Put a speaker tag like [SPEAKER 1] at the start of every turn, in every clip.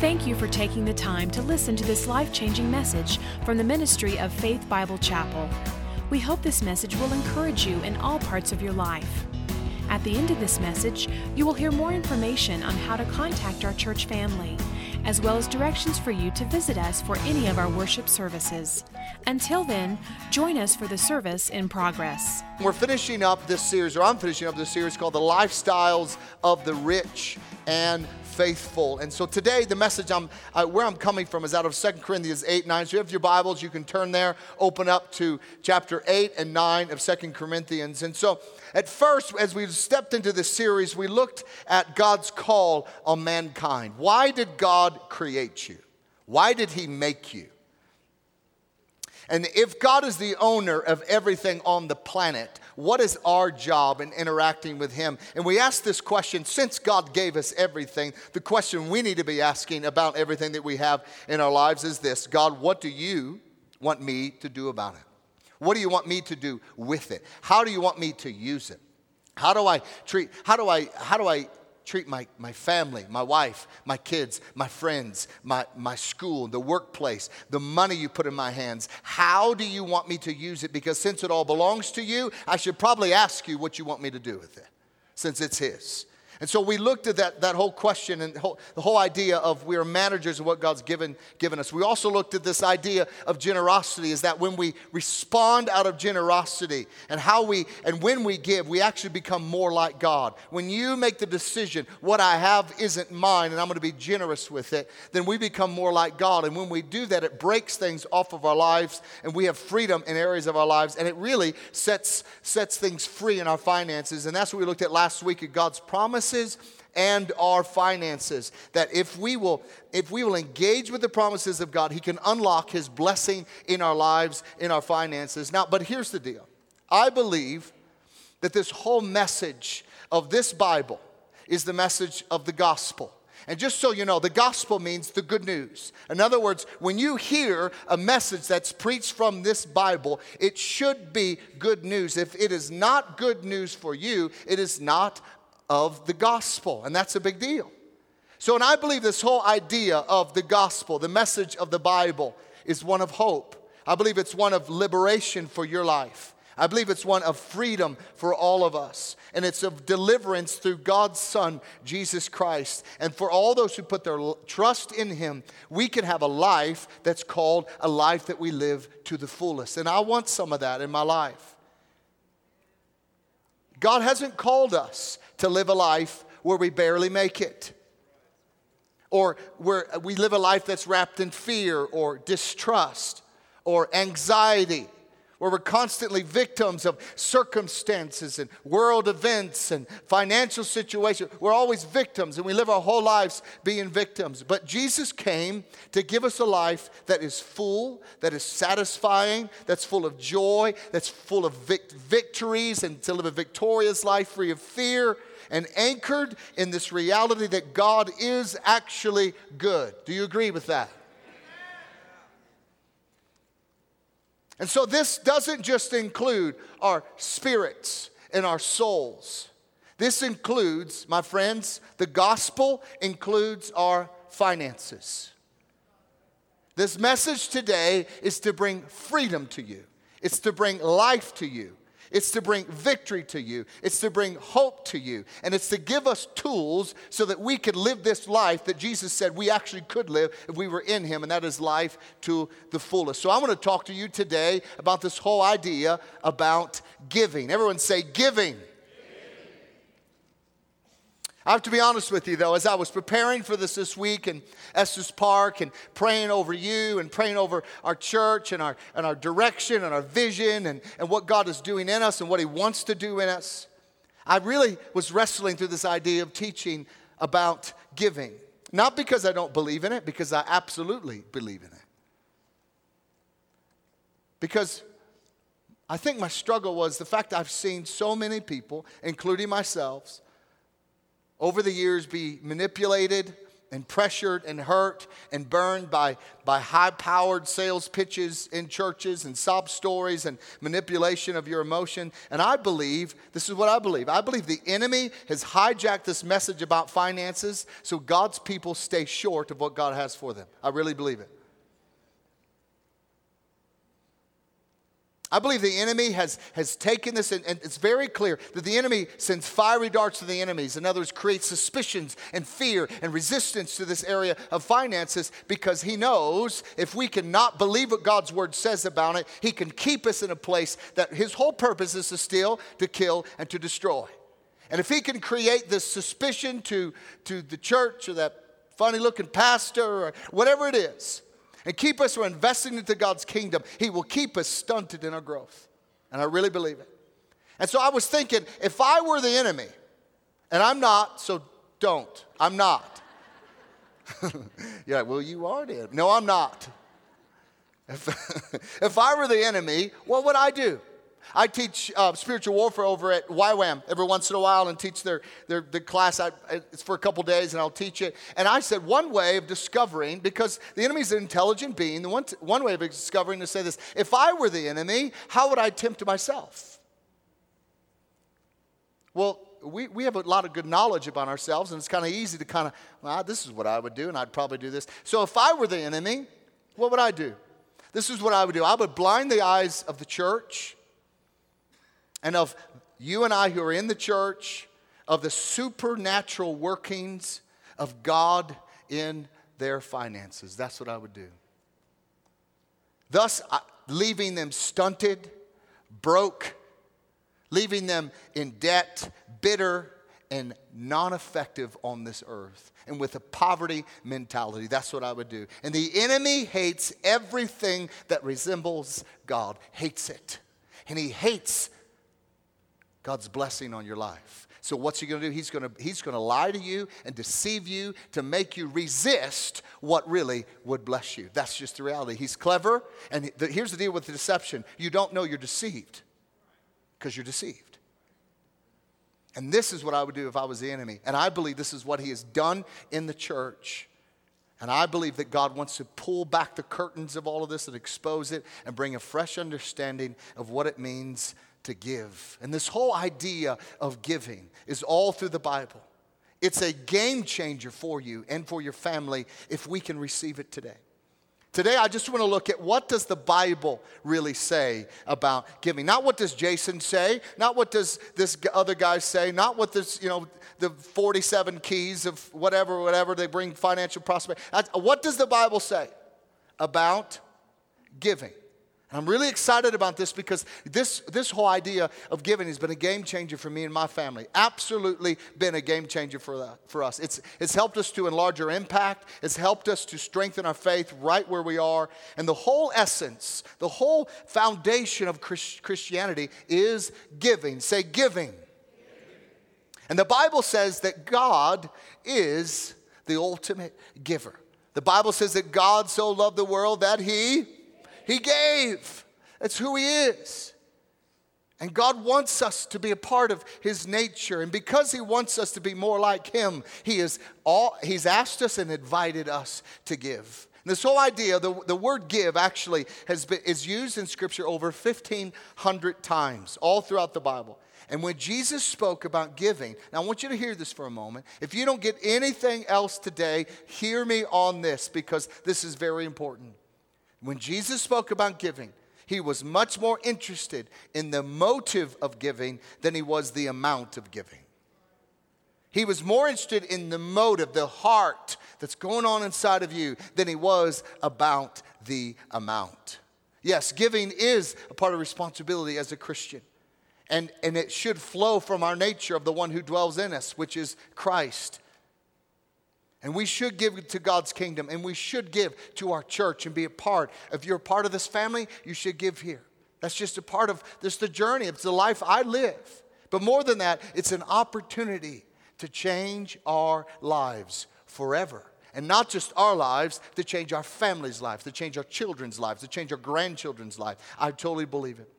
[SPEAKER 1] Thank you for taking the time to listen to this life changing message from the ministry of Faith Bible Chapel. We hope this message will encourage you in all parts of your life. At the end of this message, you will hear more information on how to contact our church family, as well as directions for you to visit us for any of our worship services. Until then, join us for the service in progress.
[SPEAKER 2] We're finishing up this series, or I'm finishing up this series called The Lifestyles of the Rich and faithful. And so today, the message I'm, uh, where I'm coming from is out of 2 Corinthians 8, 9. So you have your Bibles, you can turn there, open up to chapter 8 and 9 of 2 Corinthians. And so at first, as we stepped into this series, we looked at God's call on mankind. Why did God create you? Why did He make you? And if God is the owner of everything on the planet, what is our job in interacting with Him? And we ask this question since God gave us everything, the question we need to be asking about everything that we have in our lives is this God, what do you want me to do about it? What do you want me to do with it? How do you want me to use it? How do I treat, how do I, how do I treat my, my family, my wife, my kids, my friends, my, my school, the workplace, the money you put in my hands. How do you want me to use it? Because since it all belongs to you, I should probably ask you what you want me to do with it, since it's His. And so we looked at that, that whole question and whole, the whole idea of we are managers of what God's given, given us. We also looked at this idea of generosity is that when we respond out of generosity and how we and when we give, we actually become more like God. When you make the decision, what I have isn't mine and I'm going to be generous with it, then we become more like God. And when we do that, it breaks things off of our lives and we have freedom in areas of our lives and it really sets, sets things free in our finances. And that's what we looked at last week at God's promise promises and our finances that if we will if we will engage with the promises of god he can unlock his blessing in our lives in our finances now but here's the deal i believe that this whole message of this bible is the message of the gospel and just so you know, the gospel means the good news. In other words, when you hear a message that's preached from this Bible, it should be good news. If it is not good news for you, it is not of the gospel, and that's a big deal. So, and I believe this whole idea of the gospel, the message of the Bible, is one of hope. I believe it's one of liberation for your life. I believe it's one of freedom for all of us. And it's of deliverance through God's Son, Jesus Christ. And for all those who put their trust in Him, we can have a life that's called a life that we live to the fullest. And I want some of that in my life. God hasn't called us to live a life where we barely make it. Or where we live a life that's wrapped in fear or distrust or anxiety, where we're constantly victims of circumstances and world events and financial situations. We're always victims and we live our whole lives being victims. But Jesus came to give us a life that is full, that is satisfying, that's full of joy, that's full of vic- victories, and to live a victorious life free of fear and anchored in this reality that God is actually good. Do you agree with that? And so this doesn't just include our spirits and our souls. This includes, my friends, the gospel includes our finances. This message today is to bring freedom to you. It's to bring life to you. It's to bring victory to you. It's to bring hope to you. And it's to give us tools so that we could live this life that Jesus said we actually could live if we were in Him, and that is life to the fullest. So I want to talk to you today about this whole idea about giving. Everyone say, giving. I have to be honest with you, though, as I was preparing for this this week in Estes Park and praying over you and praying over our church and our, and our direction and our vision and, and what God is doing in us and what He wants to do in us, I really was wrestling through this idea of teaching about giving. Not because I don't believe in it, because I absolutely believe in it. Because I think my struggle was the fact I've seen so many people, including myself, over the years be manipulated and pressured and hurt and burned by, by high powered sales pitches in churches and sob stories and manipulation of your emotion. And I believe, this is what I believe I believe the enemy has hijacked this message about finances so God's people stay short of what God has for them. I really believe it. I believe the enemy has, has taken this, and, and, it's very clear that the enemy sends fiery darts to the enemies. In other words, creates suspicions and fear and resistance to this area of finances because he knows if we cannot believe what God's word says about it, he can keep us in a place that his whole purpose is to steal, to kill, and to destroy. And if he can create this suspicion to, to the church or that funny looking pastor or whatever it is, and keep us from investing into God's kingdom, He will keep us stunted in our growth. And I really believe it. And so I was thinking, if I were the enemy, and I'm not, so don't. I'm not. yeah, well, you are enemy. No, I'm not. If, if I were the enemy, what would I do? I teach uh, spiritual warfare over at YWAM every once in a while and teach their, their, their class. I, it's for a couple days and I'll teach it. And I said one way of discovering, because the enemy is an intelligent being, the one, one way of discovering is to say this if I were the enemy, how would I tempt myself? Well, we, we have a lot of good knowledge about ourselves, and it's kind of easy to kind of, well, this is what I would do, and I'd probably do this. So if I were the enemy, what would I do? This is what I would do I would blind the eyes of the church and of you and I who are in the church, of the supernatural workings of God in their finances. That's what I would do. Thus, leaving them stunted, broke, leaving them in debt, bitter, and non effective on this earth, and with a poverty mentality. That's what I would do. And the enemy hates everything that resembles God, hates it. And he hates God's blessing on your life. So what's he going to do? He's going to he's going to lie to you and deceive you to make you resist what really would bless you. That's just the reality. He's clever, and the, here's the deal with the deception: you don't know you're deceived because you're deceived. And this is what I would do if I was the enemy. And I believe this is what he has done in the church. And I believe that God wants to pull back the curtains of all of this and expose it and bring a fresh understanding of what it means to give. And this whole idea of giving is all through the Bible. It's a game changer for you and for your family if we can receive it today. Today I just want to look at what does the Bible really say about giving. Not what does Jason say, not what does this other guy say, not what this, you know, the 47 keys of whatever whatever they bring financial prosperity. What does the Bible say about giving? I'm really excited about this because this, this whole idea of giving has been a game changer for me and my family. Absolutely been a game changer for, that, for us. It's, it's helped us to enlarge our impact, it's helped us to strengthen our faith right where we are. And the whole essence, the whole foundation of Christianity is giving. Say, giving. And the Bible says that God is the ultimate giver. The Bible says that God so loved the world that he he gave. That's who He is. And God wants us to be a part of His nature. And because He wants us to be more like Him, He is all, He's asked us and invited us to give. And this whole idea, the, the word give actually has been, is used in Scripture over 1,500 times, all throughout the Bible. And when Jesus spoke about giving, now I want you to hear this for a moment. If you don't get anything else today, hear me on this because this is very important. When Jesus spoke about giving, he was much more interested in the motive of giving than he was the amount of giving. He was more interested in the motive, the heart that's going on inside of you, than he was about the amount. Yes, giving is a part of responsibility as a Christian. And, and it should flow from our nature of the one who dwells in us, which is Christ. And we should give to God's kingdom and we should give to our church and be a part. If you're a part of this family, you should give here. That's just a part of this the journey. It's the life I live. But more than that, it's an opportunity to change our lives forever. And not just our lives, to change our family's lives, to change our children's lives, to change our grandchildren's lives. I totally believe it.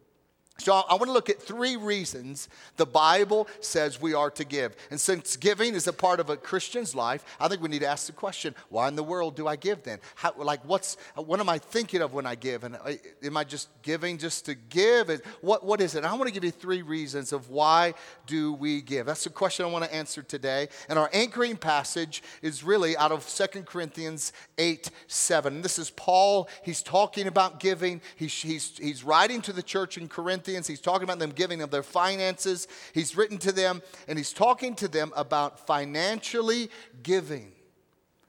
[SPEAKER 2] So I want to look at three reasons the Bible says we are to give. And since giving is a part of a Christian's life, I think we need to ask the question, why in the world do I give then? How, like what's what am I thinking of when I give? And am I just giving just to give? What what is it? I want to give you three reasons of why do we give. That's the question I want to answer today. And our anchoring passage is really out of Second Corinthians 8, 7. This is Paul. He's talking about giving. He's, he's, he's writing to the church in Corinthians He's talking about them giving of their finances. He's written to them and he's talking to them about financially giving.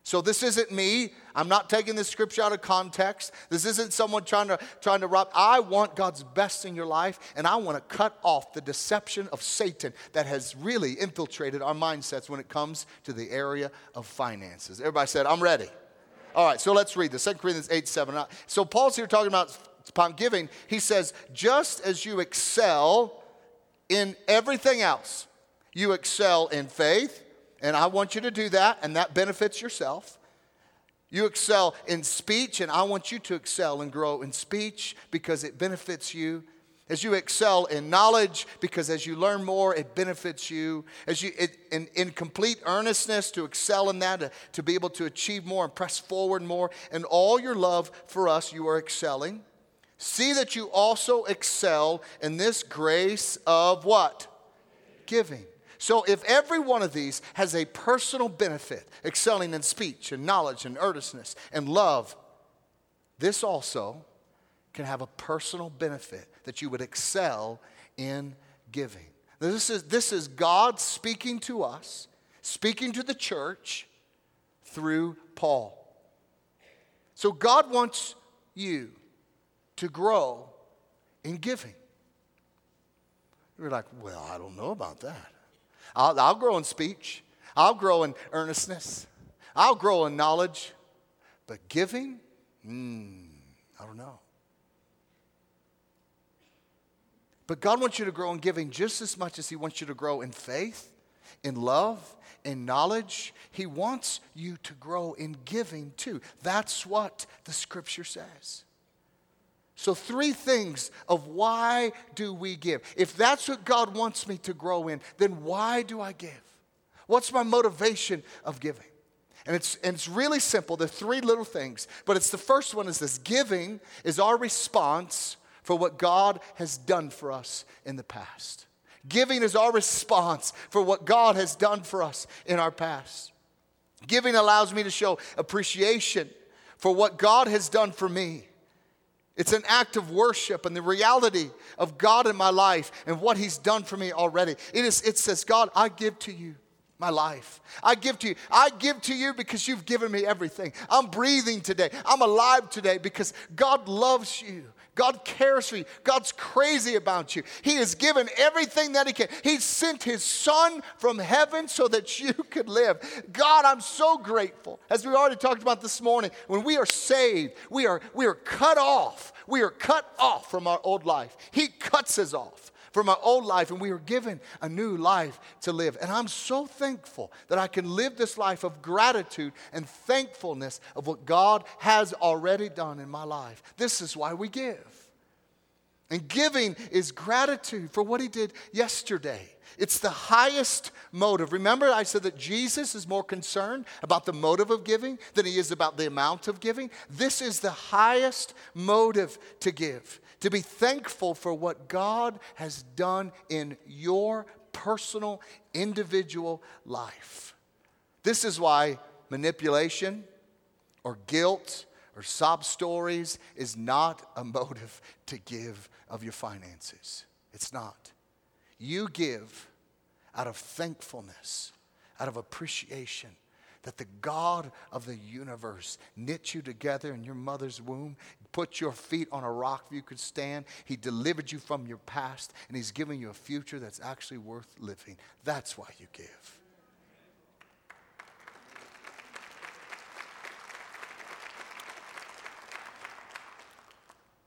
[SPEAKER 2] So this isn't me. I'm not taking this scripture out of context. This isn't someone trying to trying to rob. I want God's best in your life, and I want to cut off the deception of Satan that has really infiltrated our mindsets when it comes to the area of finances. Everybody said, I'm ready. All right, so let's read this. 2 Corinthians 8, 7. So Paul's here talking about upon giving, he says, just as you excel in everything else, you excel in faith, and I want you to do that, and that benefits yourself. You excel in speech, and I want you to excel and grow in speech because it benefits you. As you excel in knowledge, because as you learn more, it benefits you. As you, it, in, in complete earnestness, to excel in that, to, to be able to achieve more and press forward more. And all your love for us, you are excelling. See that you also excel in this grace of what? Giving. So, if every one of these has a personal benefit, excelling in speech and knowledge and earnestness and love, this also can have a personal benefit that you would excel in giving. This is, this is God speaking to us, speaking to the church through Paul. So, God wants you to grow in giving. You're like, well, I don't know about that. I'll, I'll grow in speech, I'll grow in earnestness, I'll grow in knowledge, but giving, hmm, I don't know. But God wants you to grow in giving just as much as He wants you to grow in faith, in love, in knowledge. He wants you to grow in giving too. That's what the scripture says. So, three things of why do we give? If that's what God wants me to grow in, then why do I give? What's my motivation of giving? And it's, and it's really simple. There are three little things, but it's the first one is this giving is our response for what God has done for us in the past. Giving is our response for what God has done for us in our past. Giving allows me to show appreciation for what God has done for me. It's an act of worship and the reality of God in my life and what He's done for me already. It, is, it says, God, I give to you my life. I give to you. I give to you because you've given me everything. I'm breathing today. I'm alive today because God loves you. God cares for you. God's crazy about you. He has given everything that He can. He sent His Son from heaven so that you could live. God, I'm so grateful. As we already talked about this morning, when we are saved, we are, we are cut off. We are cut off from our old life. He cuts us off from our old life, and we are given a new life to live. And I'm so thankful that I can live this life of gratitude and thankfulness of what God has already done in my life. This is why we give. And giving is gratitude for what He did yesterday. It's the highest motive. Remember, I said that Jesus is more concerned about the motive of giving than he is about the amount of giving. This is the highest motive to give to be thankful for what God has done in your personal, individual life. This is why manipulation or guilt or sob stories is not a motive to give of your finances. It's not. You give out of thankfulness, out of appreciation, that the God of the universe knit you together in your mother's womb, put your feet on a rock you could stand. He delivered you from your past, and He's giving you a future that's actually worth living. That's why you give.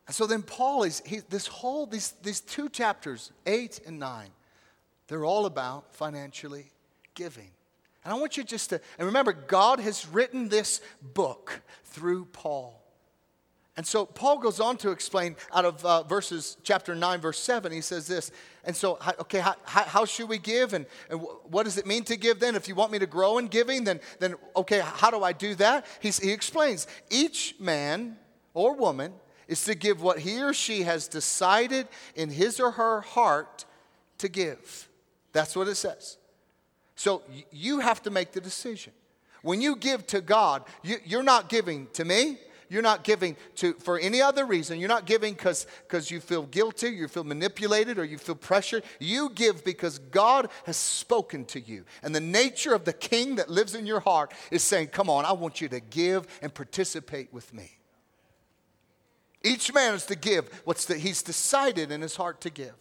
[SPEAKER 2] And so then Paul is, he, this whole, these, these two chapters, eight and nine, they're all about financially giving. And I want you just to, and remember, God has written this book through Paul. And so Paul goes on to explain out of uh, verses chapter 9, verse 7, he says this. And so, okay, how, how should we give? And, and what does it mean to give then? If you want me to grow in giving, then, then okay, how do I do that? He's, he explains each man or woman is to give what he or she has decided in his or her heart to give. That's what it says. So you have to make the decision. When you give to God, you, you're not giving to me. You're not giving to for any other reason. You're not giving because you feel guilty, you feel manipulated, or you feel pressured. You give because God has spoken to you. And the nature of the king that lives in your heart is saying, Come on, I want you to give and participate with me. Each man is to give what's the, he's decided in his heart to give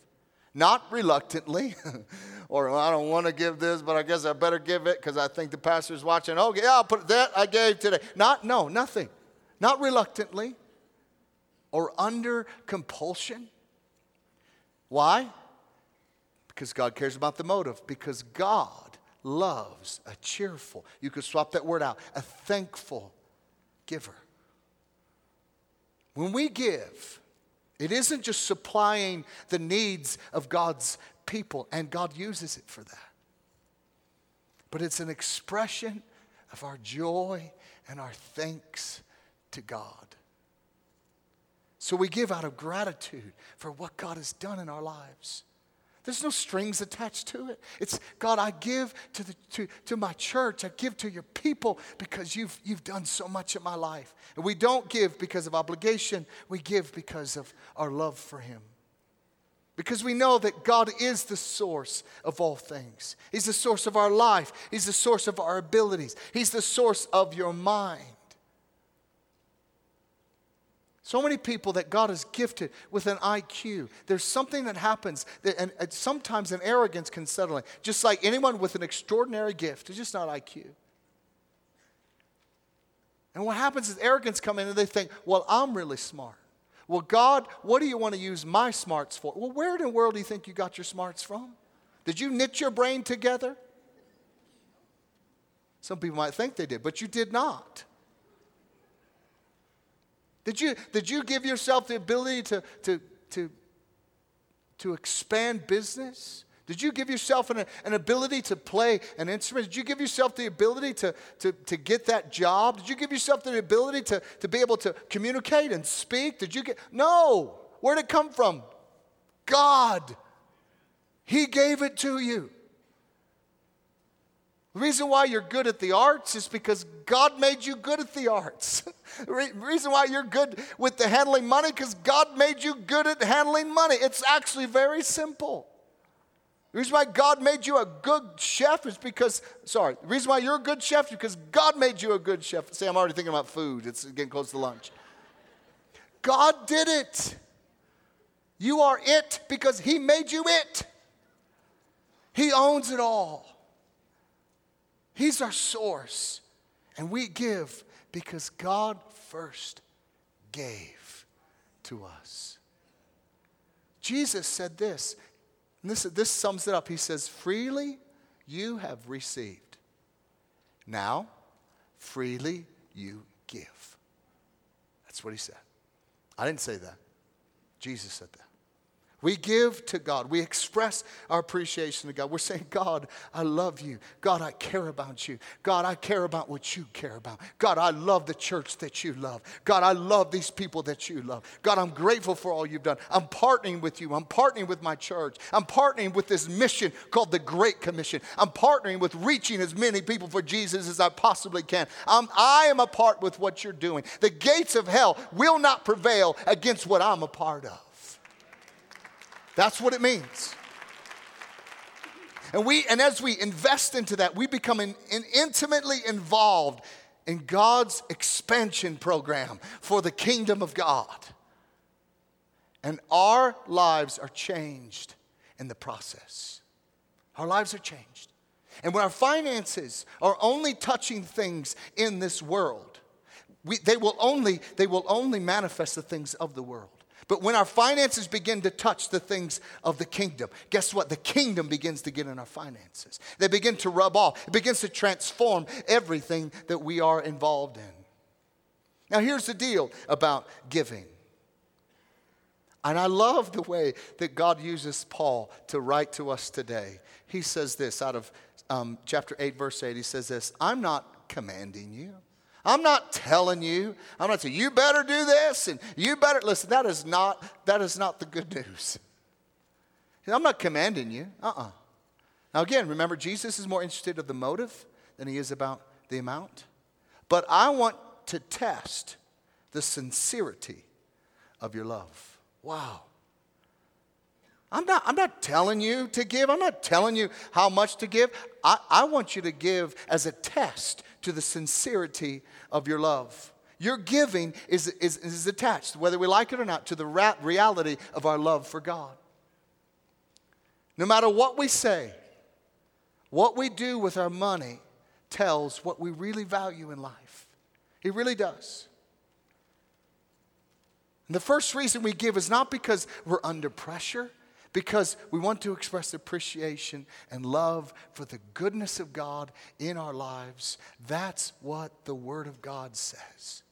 [SPEAKER 2] not reluctantly, or I don't want to give this, but I guess I better give it because I think the pastor's watching. Oh, yeah, I'll put that I gave today. Not, no, nothing. Not reluctantly or under compulsion. Why? Because God cares about the motive. Because God loves a cheerful, you could swap that word out, a thankful giver. When we give, it isn't just supplying the needs of God's people, and God uses it for that. But it's an expression of our joy and our thanks to God. So we give out of gratitude for what God has done in our lives. There's no strings attached to it. It's God, I give to, the, to, to my church, I give to your people because you've, you've done so much in my life. And we don't give because of obligation, we give because of our love for Him. Because we know that God is the source of all things. He's the source of our life, He's the source of our abilities, He's the source of your mind. So many people that God has gifted with an IQ. There's something that happens, that, and, and sometimes an arrogance can settle in. Just like anyone with an extraordinary gift, it's just not IQ. And what happens is arrogance come in and they think, well, I'm really smart. Well, God, what do you want to use my smarts for? Well, where in the world do you think you got your smarts from? Did you knit your brain together? Some people might think they did, but you did not. Did you, did you give yourself the ability to, to, to, to expand business? Did you give yourself an, an ability to play an instrument? Did you give yourself the ability to, to, to get that job? Did you give yourself the ability to, to be able to communicate and speak? Did you get, no. Where'd it come from? God. He gave it to you. The reason why you're good at the arts is because God made you good at the arts. the reason why you're good with the handling money because God made you good at handling money. It's actually very simple. The reason why God made you a good chef is because, sorry, the reason why you're a good chef is because God made you a good chef. See, I'm already thinking about food. It's getting close to lunch. God did it. You are it because He made you it. He owns it all. He's our source. And we give because God first gave to us. Jesus said this, and this, this sums it up. He says, Freely you have received. Now, freely you give. That's what he said. I didn't say that. Jesus said that. We give to God. We express our appreciation to God. We're saying, God, I love you. God, I care about you. God, I care about what you care about. God, I love the church that you love. God, I love these people that you love. God, I'm grateful for all you've done. I'm partnering with you. I'm partnering with my church. I'm partnering with this mission called the Great Commission. I'm partnering with reaching as many people for Jesus as I possibly can. I'm, I am a part with what you're doing. The gates of hell will not prevail against what I'm a part of. That's what it means. And, we, and as we invest into that, we become in, in intimately involved in God's expansion program for the kingdom of God. And our lives are changed in the process. Our lives are changed. And when our finances are only touching things in this world, we, they, will only, they will only manifest the things of the world. But when our finances begin to touch the things of the kingdom, guess what? The kingdom begins to get in our finances. They begin to rub off, it begins to transform everything that we are involved in. Now, here's the deal about giving. And I love the way that God uses Paul to write to us today. He says this out of um, chapter 8, verse 8. He says this I'm not commanding you. I'm not telling you. I'm not saying you better do this and you better listen. That is not that is not the good news. I'm not commanding you. Uh-uh. Now again, remember Jesus is more interested of the motive than he is about the amount. But I want to test the sincerity of your love. Wow. I'm not, I'm not telling you to give. I'm not telling you how much to give. I, I want you to give as a test to the sincerity of your love. Your giving is, is, is attached, whether we like it or not, to the ra- reality of our love for God. No matter what we say, what we do with our money tells what we really value in life. It really does. And the first reason we give is not because we're under pressure, because we want to express appreciation and love for the goodness of God in our lives. That's what the Word of God says.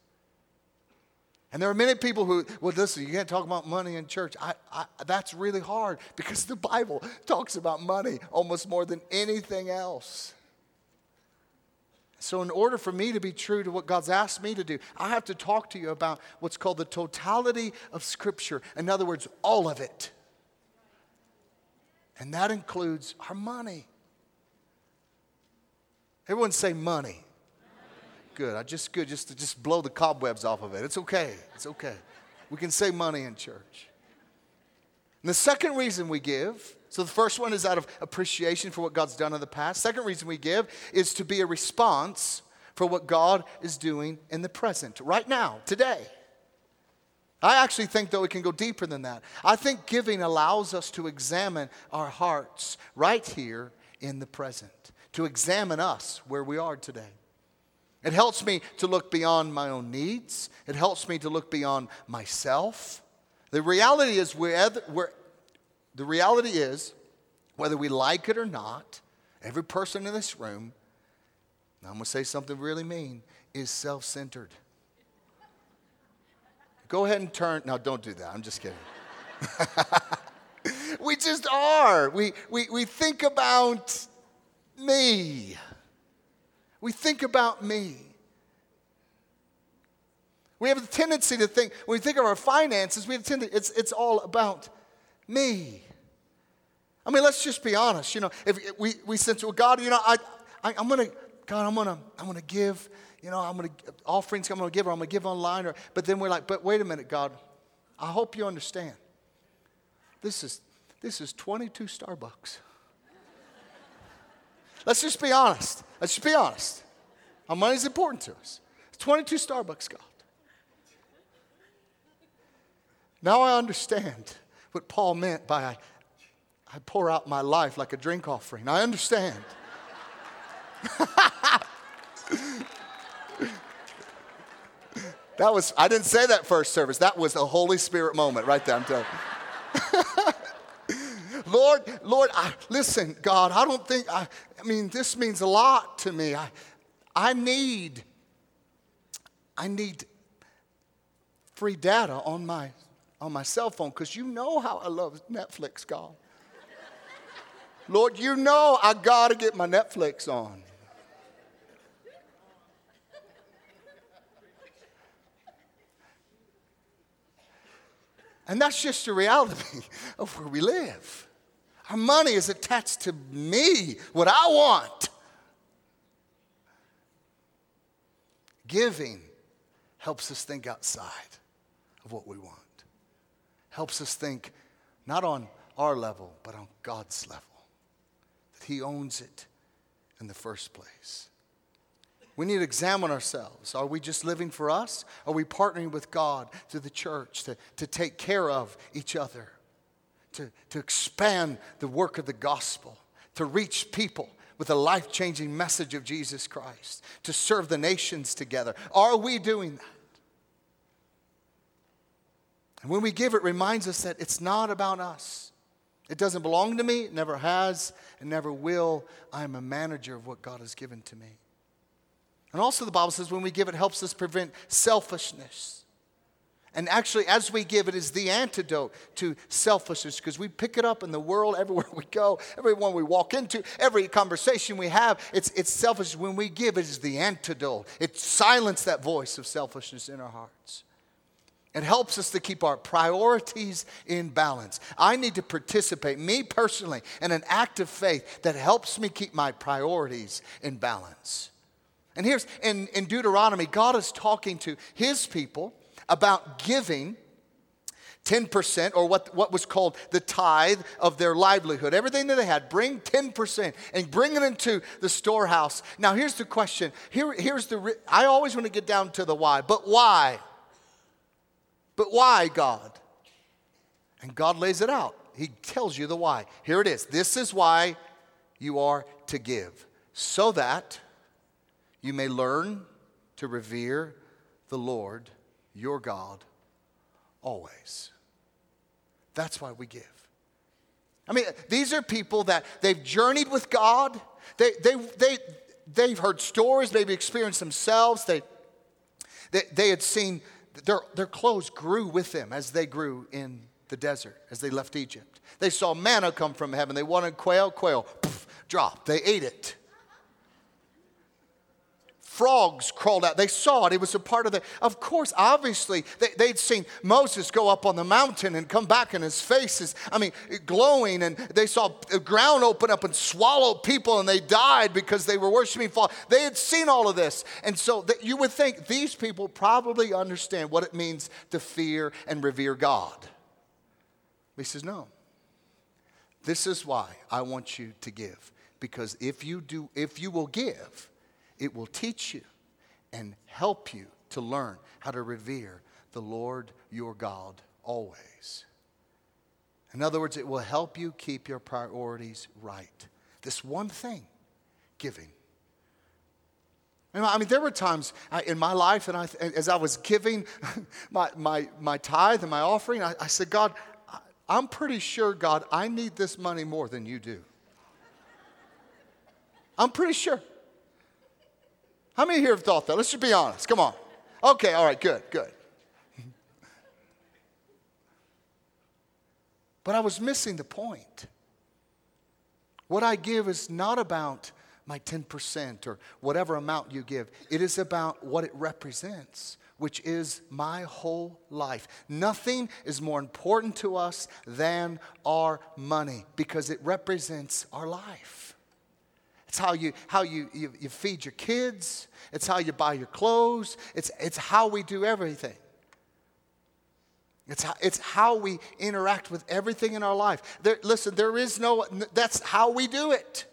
[SPEAKER 2] And there are many people who, well, listen, you can't talk about money in church. I, I, that's really hard because the Bible talks about money almost more than anything else. So, in order for me to be true to what God's asked me to do, I have to talk to you about what's called the totality of Scripture. In other words, all of it. And that includes our money. Everyone say money. Good. I just good just to just blow the cobwebs off of it. It's okay. It's okay. We can say money in church. And the second reason we give, so the first one is out of appreciation for what God's done in the past. Second reason we give is to be a response for what God is doing in the present, right now, today. I actually think, though, it can go deeper than that. I think giving allows us to examine our hearts right here in the present, to examine us where we are today. It helps me to look beyond my own needs, it helps me to look beyond myself. The reality is, where, the reality is, whether we like it or not, every person in this room, I'm going to say something really mean, is self centered. Go ahead and turn. No, don't do that. I'm just kidding. we just are. We, we, we think about me. We think about me. We have a tendency to think, when we think of our finances, we have a tendency, it's, it's all about me. I mean, let's just be honest. You know, if we, we sense, well, God, you know, I, I, I'm going to, God, I'm going to, I'm going to give you know, I'm going to, offerings I'm going to give or I'm going to give online. Or, but then we're like, but wait a minute, God, I hope you understand. This is, this is 22 Starbucks. Let's just be honest. Let's just be honest. Our money's important to us. It's 22 Starbucks, God. Now I understand what Paul meant by I, I pour out my life like a drink offering. I understand. That was, I didn't say that first service. That was a Holy Spirit moment right there, I'm telling you. Lord, Lord, I, listen, God, I don't think, I, I mean, this means a lot to me. I, I need, I need free data on my, on my cell phone because you know how I love Netflix, God. Lord, you know I got to get my Netflix on. And that's just the reality of where we live. Our money is attached to me, what I want. Giving helps us think outside of what we want, helps us think not on our level, but on God's level, that He owns it in the first place. We need to examine ourselves. Are we just living for us? Are we partnering with God through the church to, to take care of each other, to, to expand the work of the gospel, to reach people with a life changing message of Jesus Christ, to serve the nations together? Are we doing that? And when we give, it reminds us that it's not about us. It doesn't belong to me, it never has, and never will. I am a manager of what God has given to me. And also, the Bible says when we give, it helps us prevent selfishness. And actually, as we give, it is the antidote to selfishness because we pick it up in the world everywhere we go, everyone we walk into, every conversation we have. It's, it's selfish. When we give, it is the antidote. It silences that voice of selfishness in our hearts. It helps us to keep our priorities in balance. I need to participate, me personally, in an act of faith that helps me keep my priorities in balance. And here's in, in Deuteronomy, God is talking to his people about giving 10% or what, what was called the tithe of their livelihood. Everything that they had, bring 10% and bring it into the storehouse. Now, here's the question. Here, here's the, I always want to get down to the why, but why? But why, God? And God lays it out. He tells you the why. Here it is. This is why you are to give, so that you may learn to revere the Lord your God always. That's why we give. I mean, these are people that they've journeyed with God. They, they, they, they've heard stories, maybe experienced themselves. They, they, they had seen their, their clothes grew with them as they grew in the desert, as they left Egypt. They saw manna come from heaven. They wanted quail, quail, poof, drop. They ate it. Frogs crawled out. They saw it. It was a part of the. Of course, obviously, they, would seen Moses go up on the mountain and come back, and his face is, I mean, glowing. And they saw the ground open up and swallow people, and they died because they were worshiping fall. They had seen all of this. And so that you would think these people probably understand what it means to fear and revere God. He says, No. This is why I want you to give. Because if you do, if you will give, it will teach you and help you to learn how to revere the Lord your God always. In other words, it will help you keep your priorities right. This one thing, giving. I mean, there were times in my life, and I, as I was giving my, my, my tithe and my offering, I, I said, God, I'm pretty sure, God, I need this money more than you do. I'm pretty sure. How many here have thought that? Let's just be honest. Come on. Okay, all right, good, good. But I was missing the point. What I give is not about my 10% or whatever amount you give, it is about what it represents, which is my whole life. Nothing is more important to us than our money because it represents our life. It's how you, how you, you, you feed your kids. It's how you buy your clothes. It's, it's how we do everything. It's how, it's how we interact with everything in our life. There, listen, there is no, that's how we do it.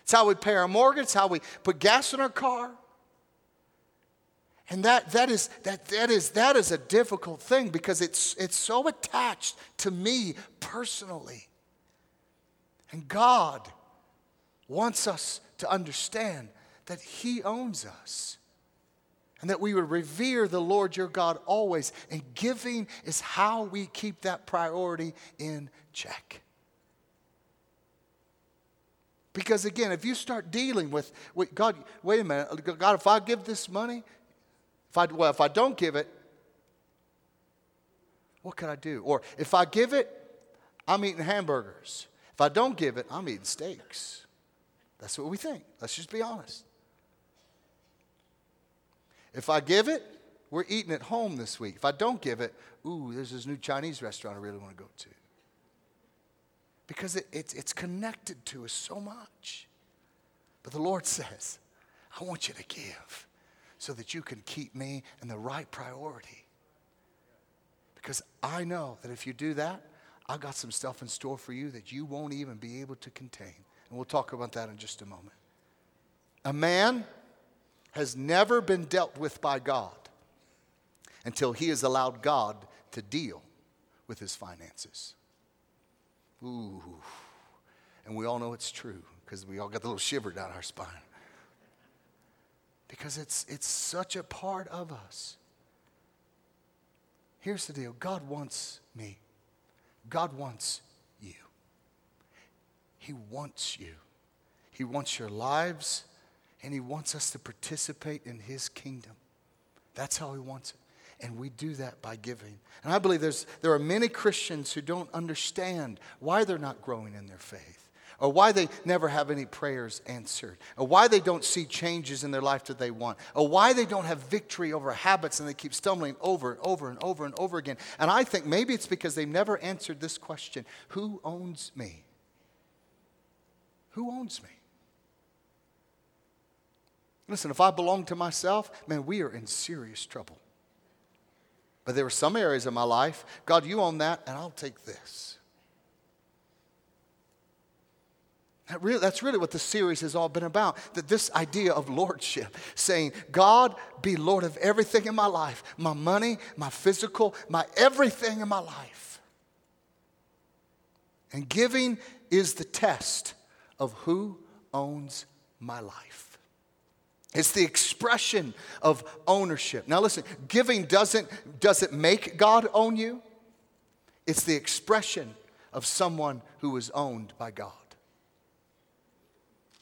[SPEAKER 2] It's how we pay our mortgage, it's how we put gas in our car. And that, that, is, that, that, is, that is a difficult thing because it's, it's so attached to me personally. And God wants us to understand that He owns us and that we would revere the Lord your God always. And giving is how we keep that priority in check. Because again, if you start dealing with, God, wait a minute, God, if I give this money, if I, well, if I don't give it, what can I do? Or if I give it, I'm eating hamburgers. If I don't give it, I'm eating steaks. That's what we think. Let's just be honest. If I give it, we're eating at home this week. If I don't give it, ooh, there's this new Chinese restaurant I really want to go to. Because it, it, it's connected to us so much. But the Lord says, I want you to give so that you can keep me in the right priority. Because I know that if you do that, I've got some stuff in store for you that you won't even be able to contain. And we'll talk about that in just a moment. A man has never been dealt with by God until he has allowed God to deal with his finances. Ooh. And we all know it's true because we all got the little shiver down our spine. Because it's, it's such a part of us. Here's the deal God wants me, God wants he wants you. He wants your lives. and He wants us to participate in His kingdom. That's how He wants it. And we do that by giving. And I believe there's, there are many Christians who don't understand why they're not growing in their faith or why they never have any prayers answered, or why they don't see changes in their life that they want, or why they don't have victory over habits and they keep stumbling over and over and over and over again. And I think maybe it's because they've never answered this question Who owns me? Who owns me? Listen, if I belong to myself, man, we are in serious trouble. But there are some areas of my life, God, you own that, and I'll take this. That really, that's really what the series has all been about. That this idea of lordship, saying, God, be Lord of everything in my life my money, my physical, my everything in my life. And giving is the test of who owns my life. It's the expression of ownership. Now, listen, giving doesn't, doesn't make God own you, it's the expression of someone who is owned by God.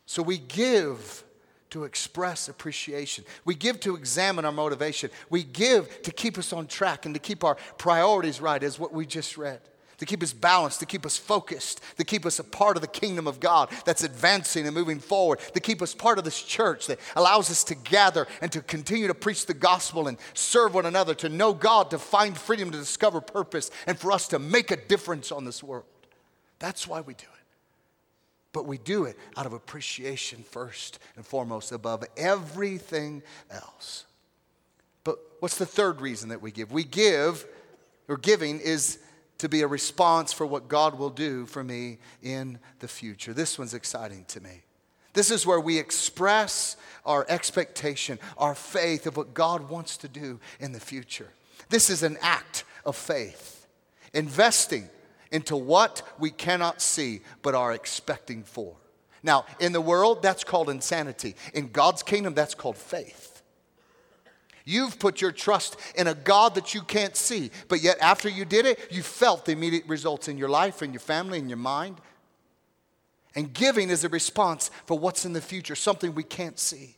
[SPEAKER 2] So we give to express appreciation. We give to examine our motivation. We give to keep us on track and to keep our priorities right, as what we just read. To keep us balanced, to keep us focused, to keep us a part of the kingdom of God that's advancing and moving forward, to keep us part of this church that allows us to gather and to continue to preach the gospel and serve one another, to know God, to find freedom, to discover purpose, and for us to make a difference on this world. That's why we do it but we do it out of appreciation first and foremost above everything else. But what's the third reason that we give? We give, or giving is to be a response for what God will do for me in the future. This one's exciting to me. This is where we express our expectation, our faith of what God wants to do in the future. This is an act of faith, investing into what we cannot see but are expecting for. Now, in the world, that's called insanity. In God's kingdom, that's called faith. You've put your trust in a God that you can't see, but yet after you did it, you felt the immediate results in your life, in your family, in your mind. And giving is a response for what's in the future, something we can't see.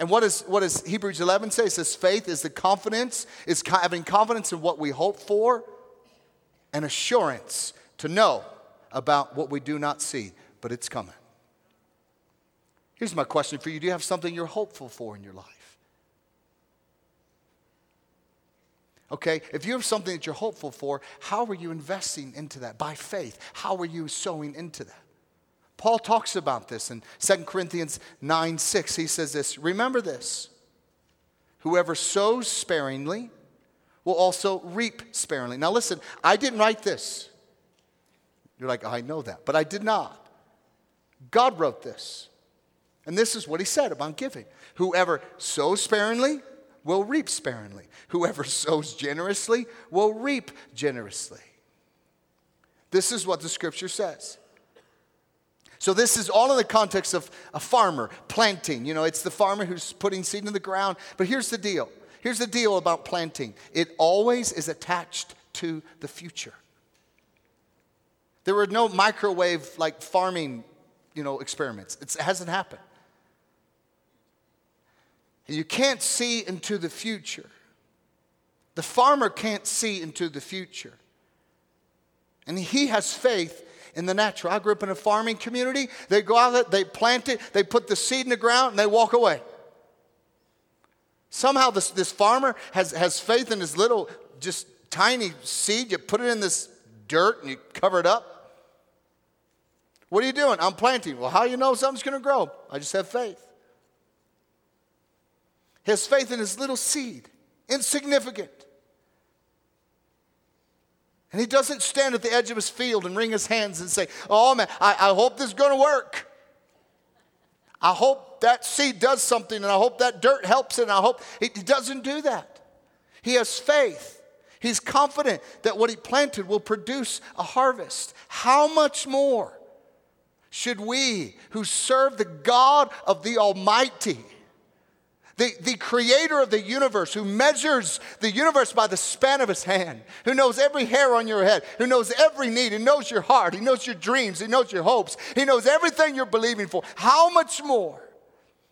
[SPEAKER 2] And what, is, what does Hebrews 11 say? It says faith is the confidence, is having confidence in what we hope for and assurance to know about what we do not see, but it's coming. Here's my question for you Do you have something you're hopeful for in your life? Okay, if you have something that you're hopeful for, how are you investing into that? By faith. How are you sowing into that? Paul talks about this in 2 Corinthians 9 6. He says this Remember this whoever sows sparingly will also reap sparingly. Now, listen, I didn't write this. You're like, I know that, but I did not. God wrote this. And this is what he said about giving Whoever sows sparingly will reap sparingly, whoever sows generously will reap generously. This is what the scripture says. So, this is all in the context of a farmer planting. You know, it's the farmer who's putting seed in the ground. But here's the deal Here's the deal about planting it always is attached to the future. There were no microwave like farming, you know, experiments. It's, it hasn't happened. And you can't see into the future. The farmer can't see into the future. And he has faith in the natural. I grew up in a farming community. They go out, there, they plant it, they put the seed in the ground, and they walk away. Somehow this, this farmer has, has faith in his little, just tiny seed. You put it in this dirt and you cover it up. What are you doing? I'm planting. Well, how do you know something's going to grow? I just have faith. Has faith in his little seed, insignificant. And he doesn't stand at the edge of his field and wring his hands and say, Oh man, I, I hope this is going to work. I hope that seed does something and I hope that dirt helps it and I hope he doesn't do that. He has faith. He's confident that what he planted will produce a harvest. How much more should we who serve the God of the Almighty? The, the creator of the universe, who measures the universe by the span of his hand, who knows every hair on your head, who knows every need, he knows your heart, he knows your dreams, he knows your hopes, he knows everything you're believing for. How much more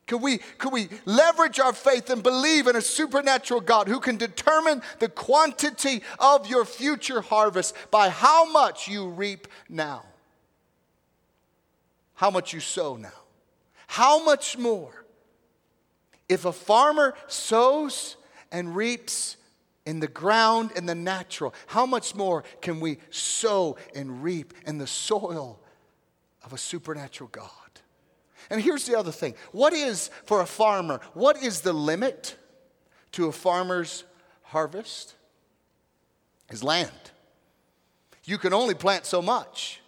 [SPEAKER 2] Could we, could we leverage our faith and believe in a supernatural God who can determine the quantity of your future harvest by how much you reap now? How much you sow now? How much more? If a farmer sows and reaps in the ground in the natural, how much more can we sow and reap in the soil of a supernatural God? And here's the other thing what is, for a farmer, what is the limit to a farmer's harvest? His land. You can only plant so much.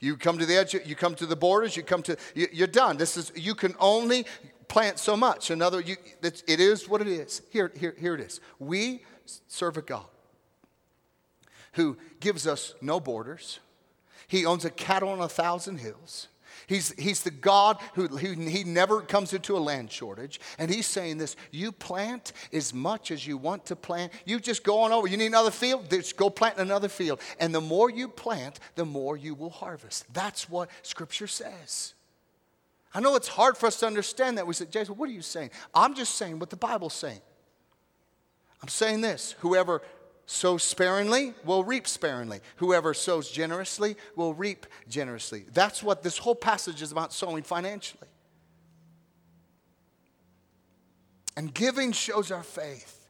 [SPEAKER 2] You come to the edge, you come to the borders, you come to, you, are done. This is, you can only plant so much. Another, you, it is what it is. Here, here, here it is. We serve a God who gives us no borders. He owns a cattle on a thousand hills. He's, he's the God who, who he never comes into a land shortage. And he's saying this you plant as much as you want to plant. You just go on over. You need another field? Just go plant another field. And the more you plant, the more you will harvest. That's what Scripture says. I know it's hard for us to understand that. We said, Jason, what are you saying? I'm just saying what the Bible's saying. I'm saying this whoever sows sparingly will reap sparingly. Whoever sows generously will reap generously. That's what this whole passage is about sowing financially. And giving shows our faith.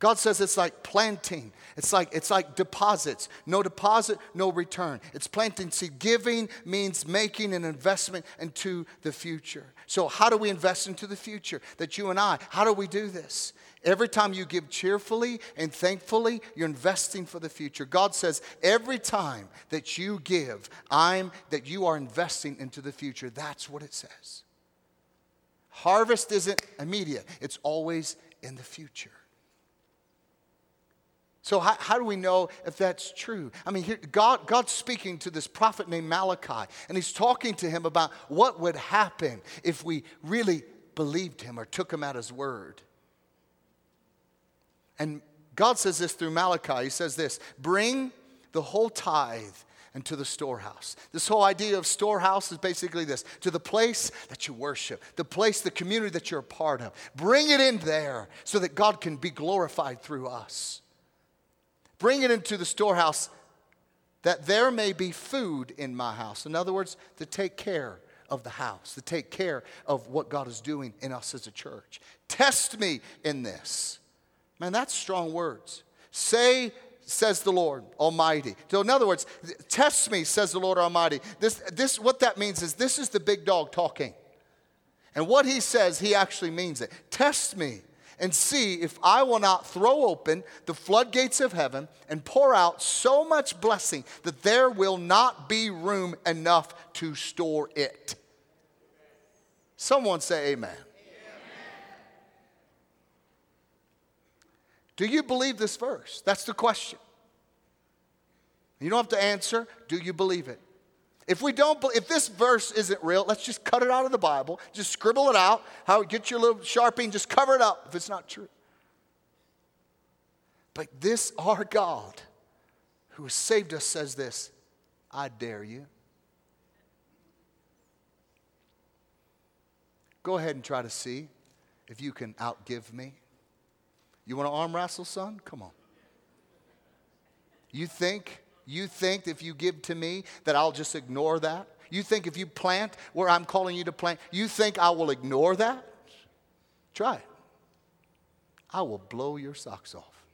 [SPEAKER 2] God says it's like planting. It's like it's like deposits. No deposit, no return. It's planting seed. Giving means making an investment into the future. So how do we invest into the future? That you and I, how do we do this? Every time you give cheerfully and thankfully, you're investing for the future. God says, every time that you give, I'm that you are investing into the future. That's what it says. Harvest isn't immediate, it's always in the future. So, how, how, do we know if that's true? I mean, here, God, God's speaking to this prophet named Malachi, and he's talking to him about what would happen if we really believed him or took him at his word. And God says this through Malachi. He says this bring the whole tithe into the storehouse. This whole idea of storehouse is basically this to the place that you worship, the place, the community that you're a part of. Bring it in there so that God can be glorified through us. Bring it into the storehouse that there may be food in my house. In other words, to take care of the house, to take care of what God is doing in us as a church. Test me in this. Man, that's strong words. Say, says the Lord Almighty. So, in other words, test me, says the Lord Almighty. This, this, what that means is this is the big dog talking. And what he says, he actually means it. Test me and see if I will not throw open the floodgates of heaven and pour out so much blessing that there will not be room enough to store it. Someone say, Amen. Do you believe this verse? That's the question. You don't have to answer. Do you believe it? If we don't, if this verse isn't real, let's just cut it out of the Bible. Just scribble it out. How get your little sharpie and just cover it up if it's not true. But this our God, who has saved us, says this: I dare you. Go ahead and try to see if you can outgive me. You want to arm wrestle, son? Come on. You think, you think if you give to me that I'll just ignore that? You think if you plant where I'm calling you to plant, you think I will ignore that? Try it. I will blow your socks off.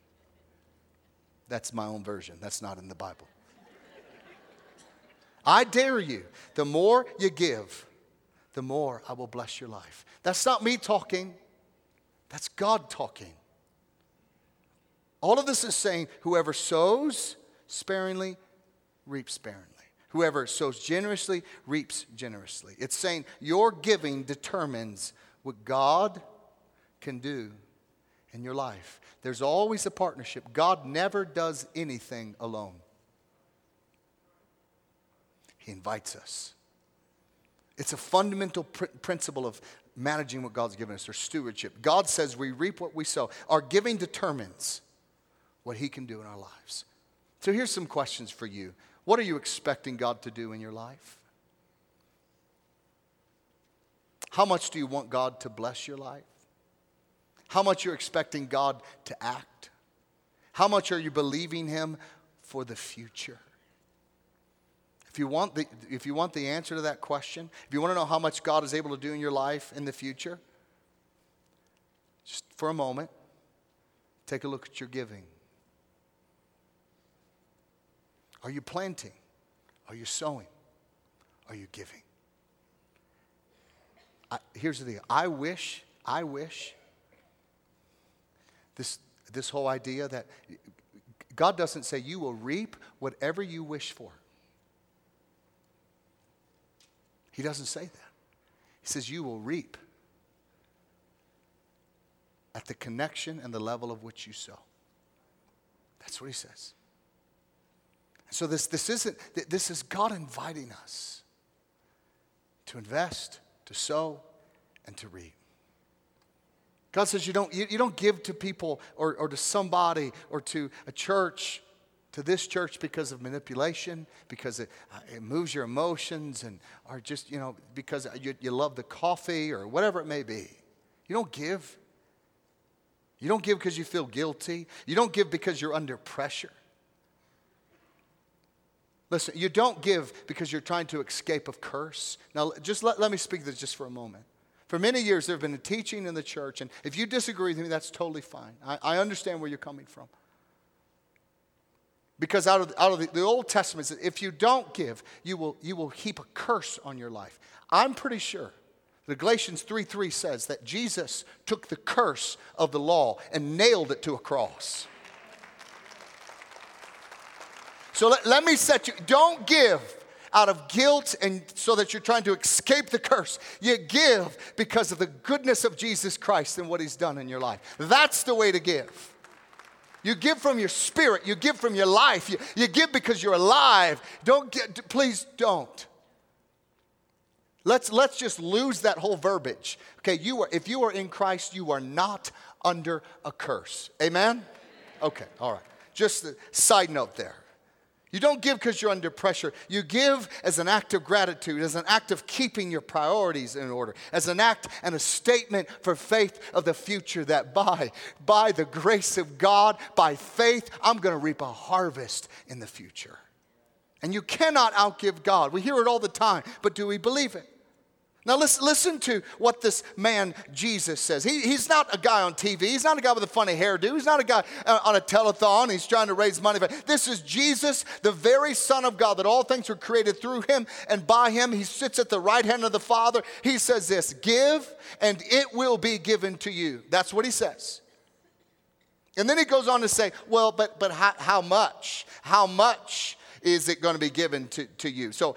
[SPEAKER 2] That's my own version. That's not in the Bible. I dare you. The more you give, the more I will bless your life. That's not me talking, that's God talking. All of this is saying whoever sows sparingly reaps sparingly. Whoever sows generously reaps generously. It's saying your giving determines what God can do in your life. There's always a partnership. God never does anything alone, He invites us. It's a fundamental pr- principle of managing what God's given us, or stewardship. God says we reap what we sow. Our giving determines what He can do in our lives. So here's some questions for you. What are you expecting God to do in your life? How much do you want God to bless your life? How much you're expecting God to act? How much are you believing Him for the future? If you, want the, if you want the answer to that question, if you want to know how much God is able to do in your life in the future, just for a moment, take a look at your giving. Are you planting? Are you sowing? Are you giving? I, here's the thing I wish, I wish this, this whole idea that God doesn't say you will reap whatever you wish for. He doesn't say that. He says you will reap at the connection and the level of which you sow. That's what he says. So this, this isn't, this is God inviting us to invest, to sow, and to reap. God says you don't, you, you don't give to people or, or to somebody or to a church, to this church because of manipulation, because it, uh, it moves your emotions, and or just, you know, because you, you love the coffee or whatever it may be. You don't give. You don't give because you feel guilty. You don't give because you're under pressure. Listen, you don't give because you're trying to escape a curse. Now, just let, let me speak this just for a moment. For many years, there have been a teaching in the church, and if you disagree with me, that's totally fine. I, I understand where you're coming from. Because out of, out of the, the Old Testament, if you don't give, you will, you will heap a curse on your life. I'm pretty sure that Galatians 3 3 says that Jesus took the curse of the law and nailed it to a cross. So let, let me set you, don't give out of guilt and so that you're trying to escape the curse. You give because of the goodness of Jesus Christ and what he's done in your life. That's the way to give. You give from your spirit, you give from your life, you, you give because you're alive. Don't get, please don't. Let's, let's just lose that whole verbiage. Okay, you are, if you are in Christ, you are not under a curse. Amen? Okay, all right. Just a side note there. You don't give because you're under pressure. You give as an act of gratitude, as an act of keeping your priorities in order, as an act and a statement for faith of the future that by, by the grace of God, by faith, I'm going to reap a harvest in the future. And you cannot outgive God. We hear it all the time, but do we believe it? Now, listen, listen to what this man Jesus says. He, he's not a guy on TV. He's not a guy with a funny hairdo. He's not a guy uh, on a telethon. He's trying to raise money. This is Jesus, the very Son of God, that all things were created through him and by him. He sits at the right hand of the Father. He says this Give, and it will be given to you. That's what he says. And then he goes on to say, Well, but, but how, how much? How much? is it going to be given to, to you? So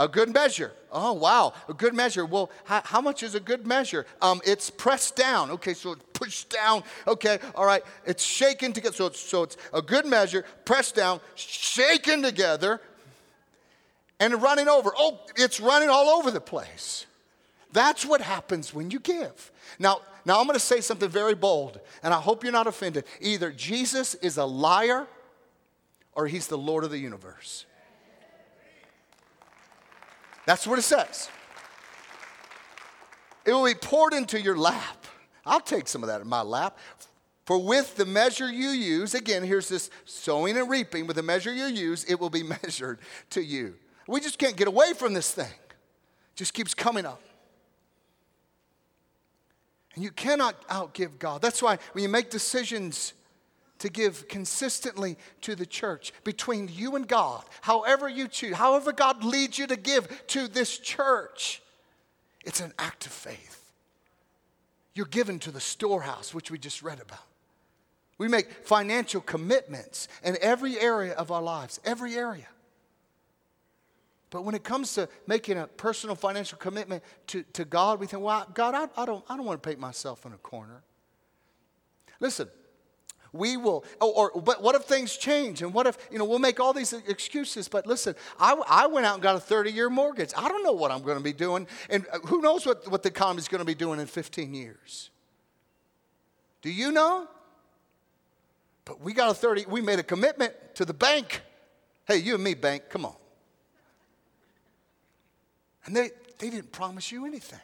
[SPEAKER 2] a good measure. Oh, wow. A good measure. Well, how, how much is a good measure? Um, it's pressed down. Okay, so it's pushed down. Okay, all right. It's shaken together. So it's, so it's a good measure, pressed down, shaken together, and running over. Oh, it's running all over the place. That's what happens when you give. Now, now I'm going to say something very bold, and I hope you're not offended. Either Jesus is a liar or he's the Lord of the universe. That's what it says. It will be poured into your lap. I'll take some of that in my lap. For with the measure you use, again, here's this sowing and reaping, with the measure you use, it will be measured to you. We just can't get away from this thing. It just keeps coming up. And you cannot outgive God. That's why when you make decisions to give consistently to the church between you and God, however you choose, however God leads you to give to this church. It's an act of faith. You're given to the storehouse, which we just read about. We make financial commitments in every area of our lives, every area. But when it comes to making a personal financial commitment to, to God, we think, well, God, I, I, don't, I don't want to paint myself in a corner. Listen, we will, or, or, but what if things change? And what if, you know, we'll make all these excuses. But listen, I, I went out and got a 30 year mortgage. I don't know what I'm going to be doing. And uh, who knows what, what the economy is going to be doing in 15 years? Do you know? But we got a 30, we made a commitment to the bank. Hey, you and me, bank, come on. And they, they didn't promise you anything.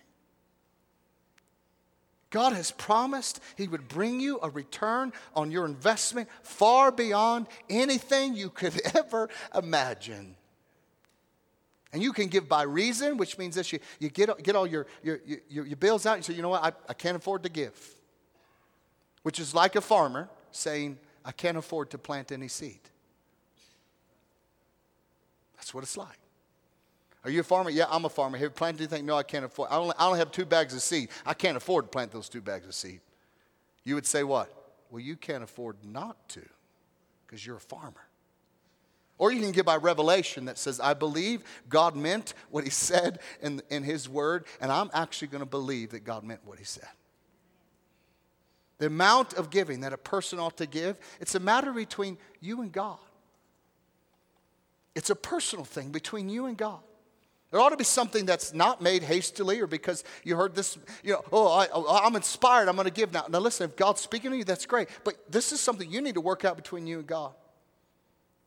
[SPEAKER 2] God has promised He would bring you a return on your investment far beyond anything you could ever imagine. And you can give by reason, which means this you, you get, get all your, your, your, your bills out and say, you know what, I, I can't afford to give. Which is like a farmer saying, I can't afford to plant any seed. That's what it's like. Are you a farmer? Yeah, I'm a farmer. Have you planted anything? No, I can't afford. I only, I only have two bags of seed. I can't afford to plant those two bags of seed. You would say what? Well, you can't afford not to because you're a farmer. Or you can give by revelation that says, I believe God meant what He said in, in His Word, and I'm actually going to believe that God meant what He said. The amount of giving that a person ought to give, it's a matter between you and God. It's a personal thing between you and God. There ought to be something that's not made hastily or because you heard this, you know, oh, I, oh, am inspired, I'm going to give now. Now, listen, if God's speaking to you, that's great. But this is something you need to work out between you and God.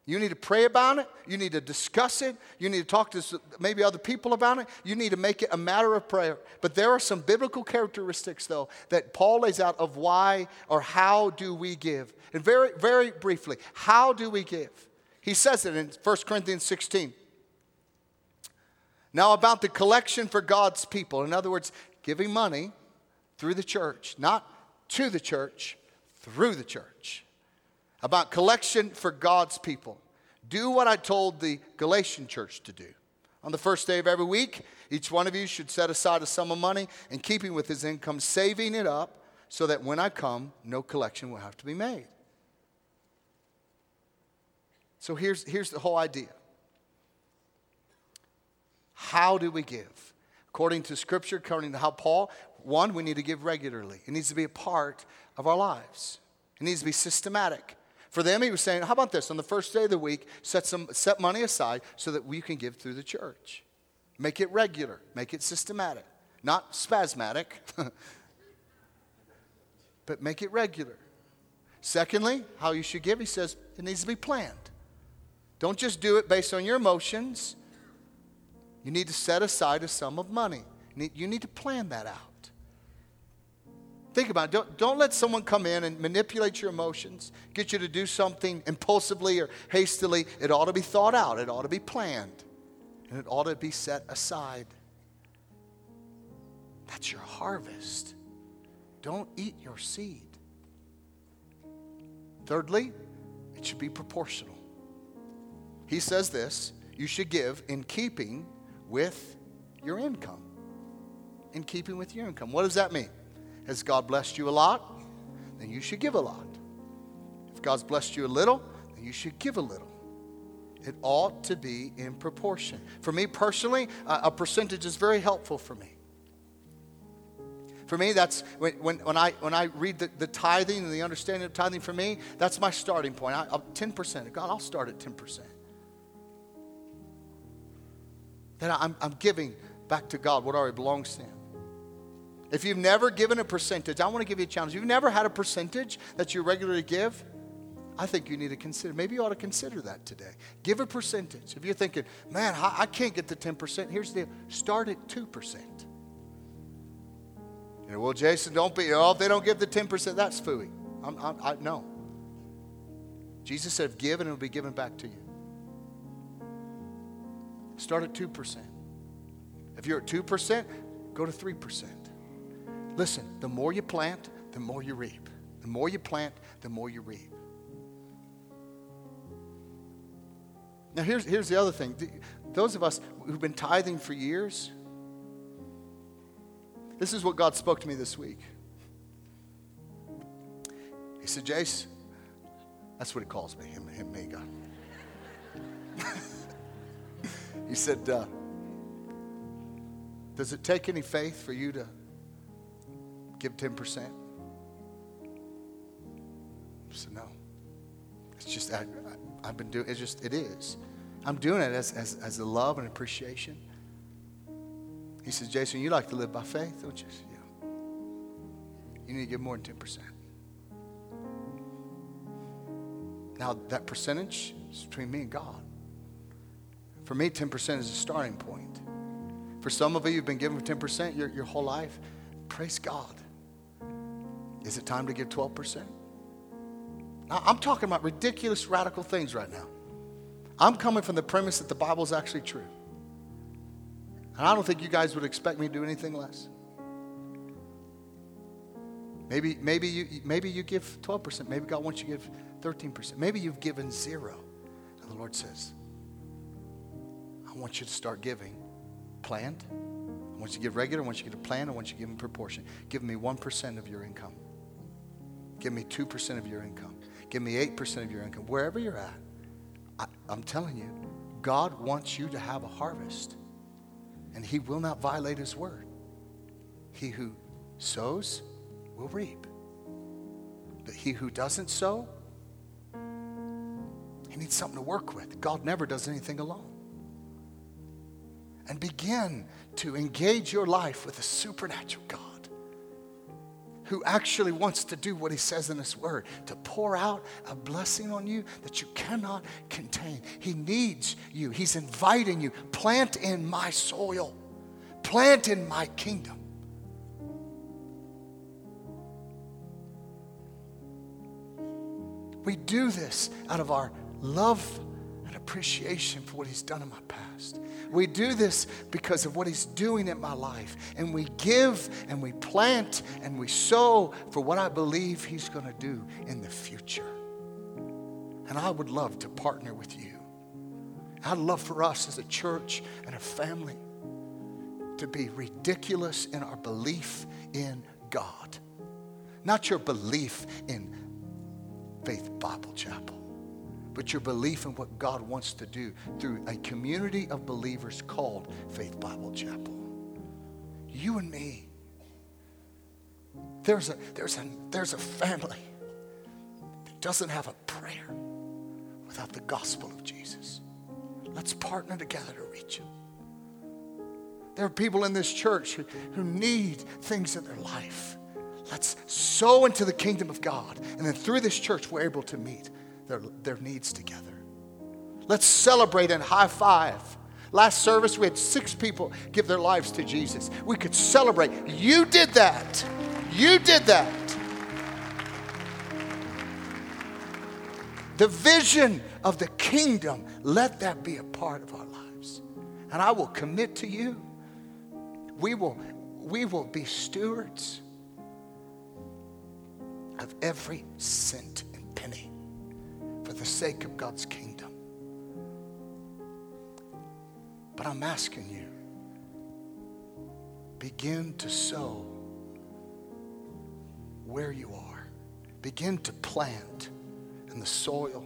[SPEAKER 2] You need to pray about it. You need to discuss it. You need to talk to maybe other people about it. You need to make it a matter of prayer. But there are some biblical characteristics, though, that Paul lays out of why or how do we give. And very, very briefly, how do we give? He says it in 1 Corinthians 16. Now, about the collection for God's people. In other words, giving money through the church, not to the church, through the church about collection for God's people. Do what I told the Galatian church to do. On the first day of every week, each one of you should set aside a sum of money in keeping with his income, saving it up so that when I come, no collection will have to be made. So here's, here's the whole idea. How do we give? According to Scripture, according to how Paul, one, we need to give regularly. It needs to be a part of our lives. It needs to be systematic. For them, he was saying, How about this? On the first day of the week, set, some, set money aside so that we can give through the church. Make it regular, make it systematic, not spasmatic, but make it regular. Secondly, how you should give, he says, it needs to be planned. Don't just do it based on your emotions. You need to set aside a sum of money. You need to plan that out. Think about it. Don't, don't let someone come in and manipulate your emotions, get you to do something impulsively or hastily. It ought to be thought out, it ought to be planned, and it ought to be set aside. That's your harvest. Don't eat your seed. Thirdly, it should be proportional. He says this you should give in keeping with your income. In keeping with your income. What does that mean? Has God blessed you a lot? Then you should give a lot. If God's blessed you a little, then you should give a little. It ought to be in proportion. For me personally, a percentage is very helpful for me. For me, that's when, when, when, I, when I read the, the tithing and the understanding of tithing for me, that's my starting point. I, 10%. God, I'll start at 10%. Then I'm, I'm giving back to God what already belongs to Him. If you've never given a percentage, I want to give you a challenge. If you've never had a percentage that you regularly give, I think you need to consider. Maybe you ought to consider that today. Give a percentage. If you're thinking, man, I can't get to 10%, here's the deal start at 2%. You know, well, Jason, don't be, oh, if they don't give the 10%, that's fooey. I'm, I'm, I, no. Jesus said, give and it will be given back to you. Start at 2%. If you're at 2%, go to 3%. Listen, the more you plant, the more you reap. The more you plant, the more you reap. Now, here's, here's the other thing. Those of us who've been tithing for years, this is what God spoke to me this week. He said, Jace, that's what he calls me, him, him me, God. he said, uh, Does it take any faith for you to give 10%? I said, no. It's just, I, have been doing, it's just, it is. I'm doing it as, as, as a love and appreciation. He says, Jason, you like to live by faith, don't you? Yeah. You need to give more than 10%. Now, that percentage is between me and God. For me, 10% is a starting point. For some of you, you've been giving 10% your, your whole life. Praise God. Is it time to give 12%? Now, I'm talking about ridiculous, radical things right now. I'm coming from the premise that the Bible is actually true. And I don't think you guys would expect me to do anything less. Maybe, maybe, you, maybe you give 12%. Maybe God wants you to give 13%. Maybe you've given zero. And the Lord says, I want you to start giving planned. I want you to give regular. I want you to give a plan. I want you to give in proportion. Give me 1% of your income. Give me 2% of your income. Give me 8% of your income. Wherever you're at, I, I'm telling you, God wants you to have a harvest. And He will not violate His word. He who sows will reap. But he who doesn't sow, he needs something to work with. God never does anything alone. And begin to engage your life with a supernatural God who actually wants to do what he says in his word to pour out a blessing on you that you cannot contain. He needs you, he's inviting you. Plant in my soil, plant in my kingdom. We do this out of our love appreciation for what He's done in my past. We do this because of what He's doing in my life. And we give and we plant and we sow for what I believe He's going to do in the future. And I would love to partner with you. I'd love for us as a church and a family to be ridiculous in our belief in God. Not your belief in Faith Bible Chapel, but your belief in what God wants to do through a community of believers called Faith Bible Chapel. You and me. There's a, there's a, there's a family that doesn't have a prayer without the gospel of Jesus. Let's partner together to reach them. There are people in this church who, who need things in their life. Let's sow into the kingdom of God. And then through this church, we're able to meet their, their needs together. Let's celebrate and high five. Last service, we had six people give their lives to Jesus. We could celebrate. You did that. You did that. The vision of the kingdom, let that be a part of our lives. And I will commit to you, we will, we will be stewards of every cent for the sake of God's kingdom. But I'm asking you, begin to sow where you are. Begin to plant in the soil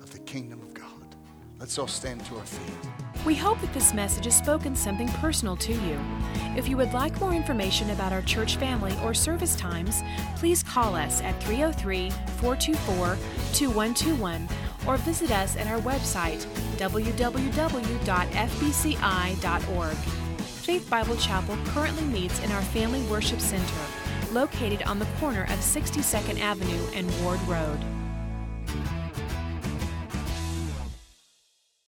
[SPEAKER 2] of the kingdom of God. Let's all stand to our feet.
[SPEAKER 1] We hope that this message has spoken something personal to you. If you would like more information about our church family or service times, please call us at 303 424 2121 or visit us at our website www.fbci.org. Faith Bible Chapel currently meets in our Family Worship Center, located on the corner of 62nd Avenue and Ward Road.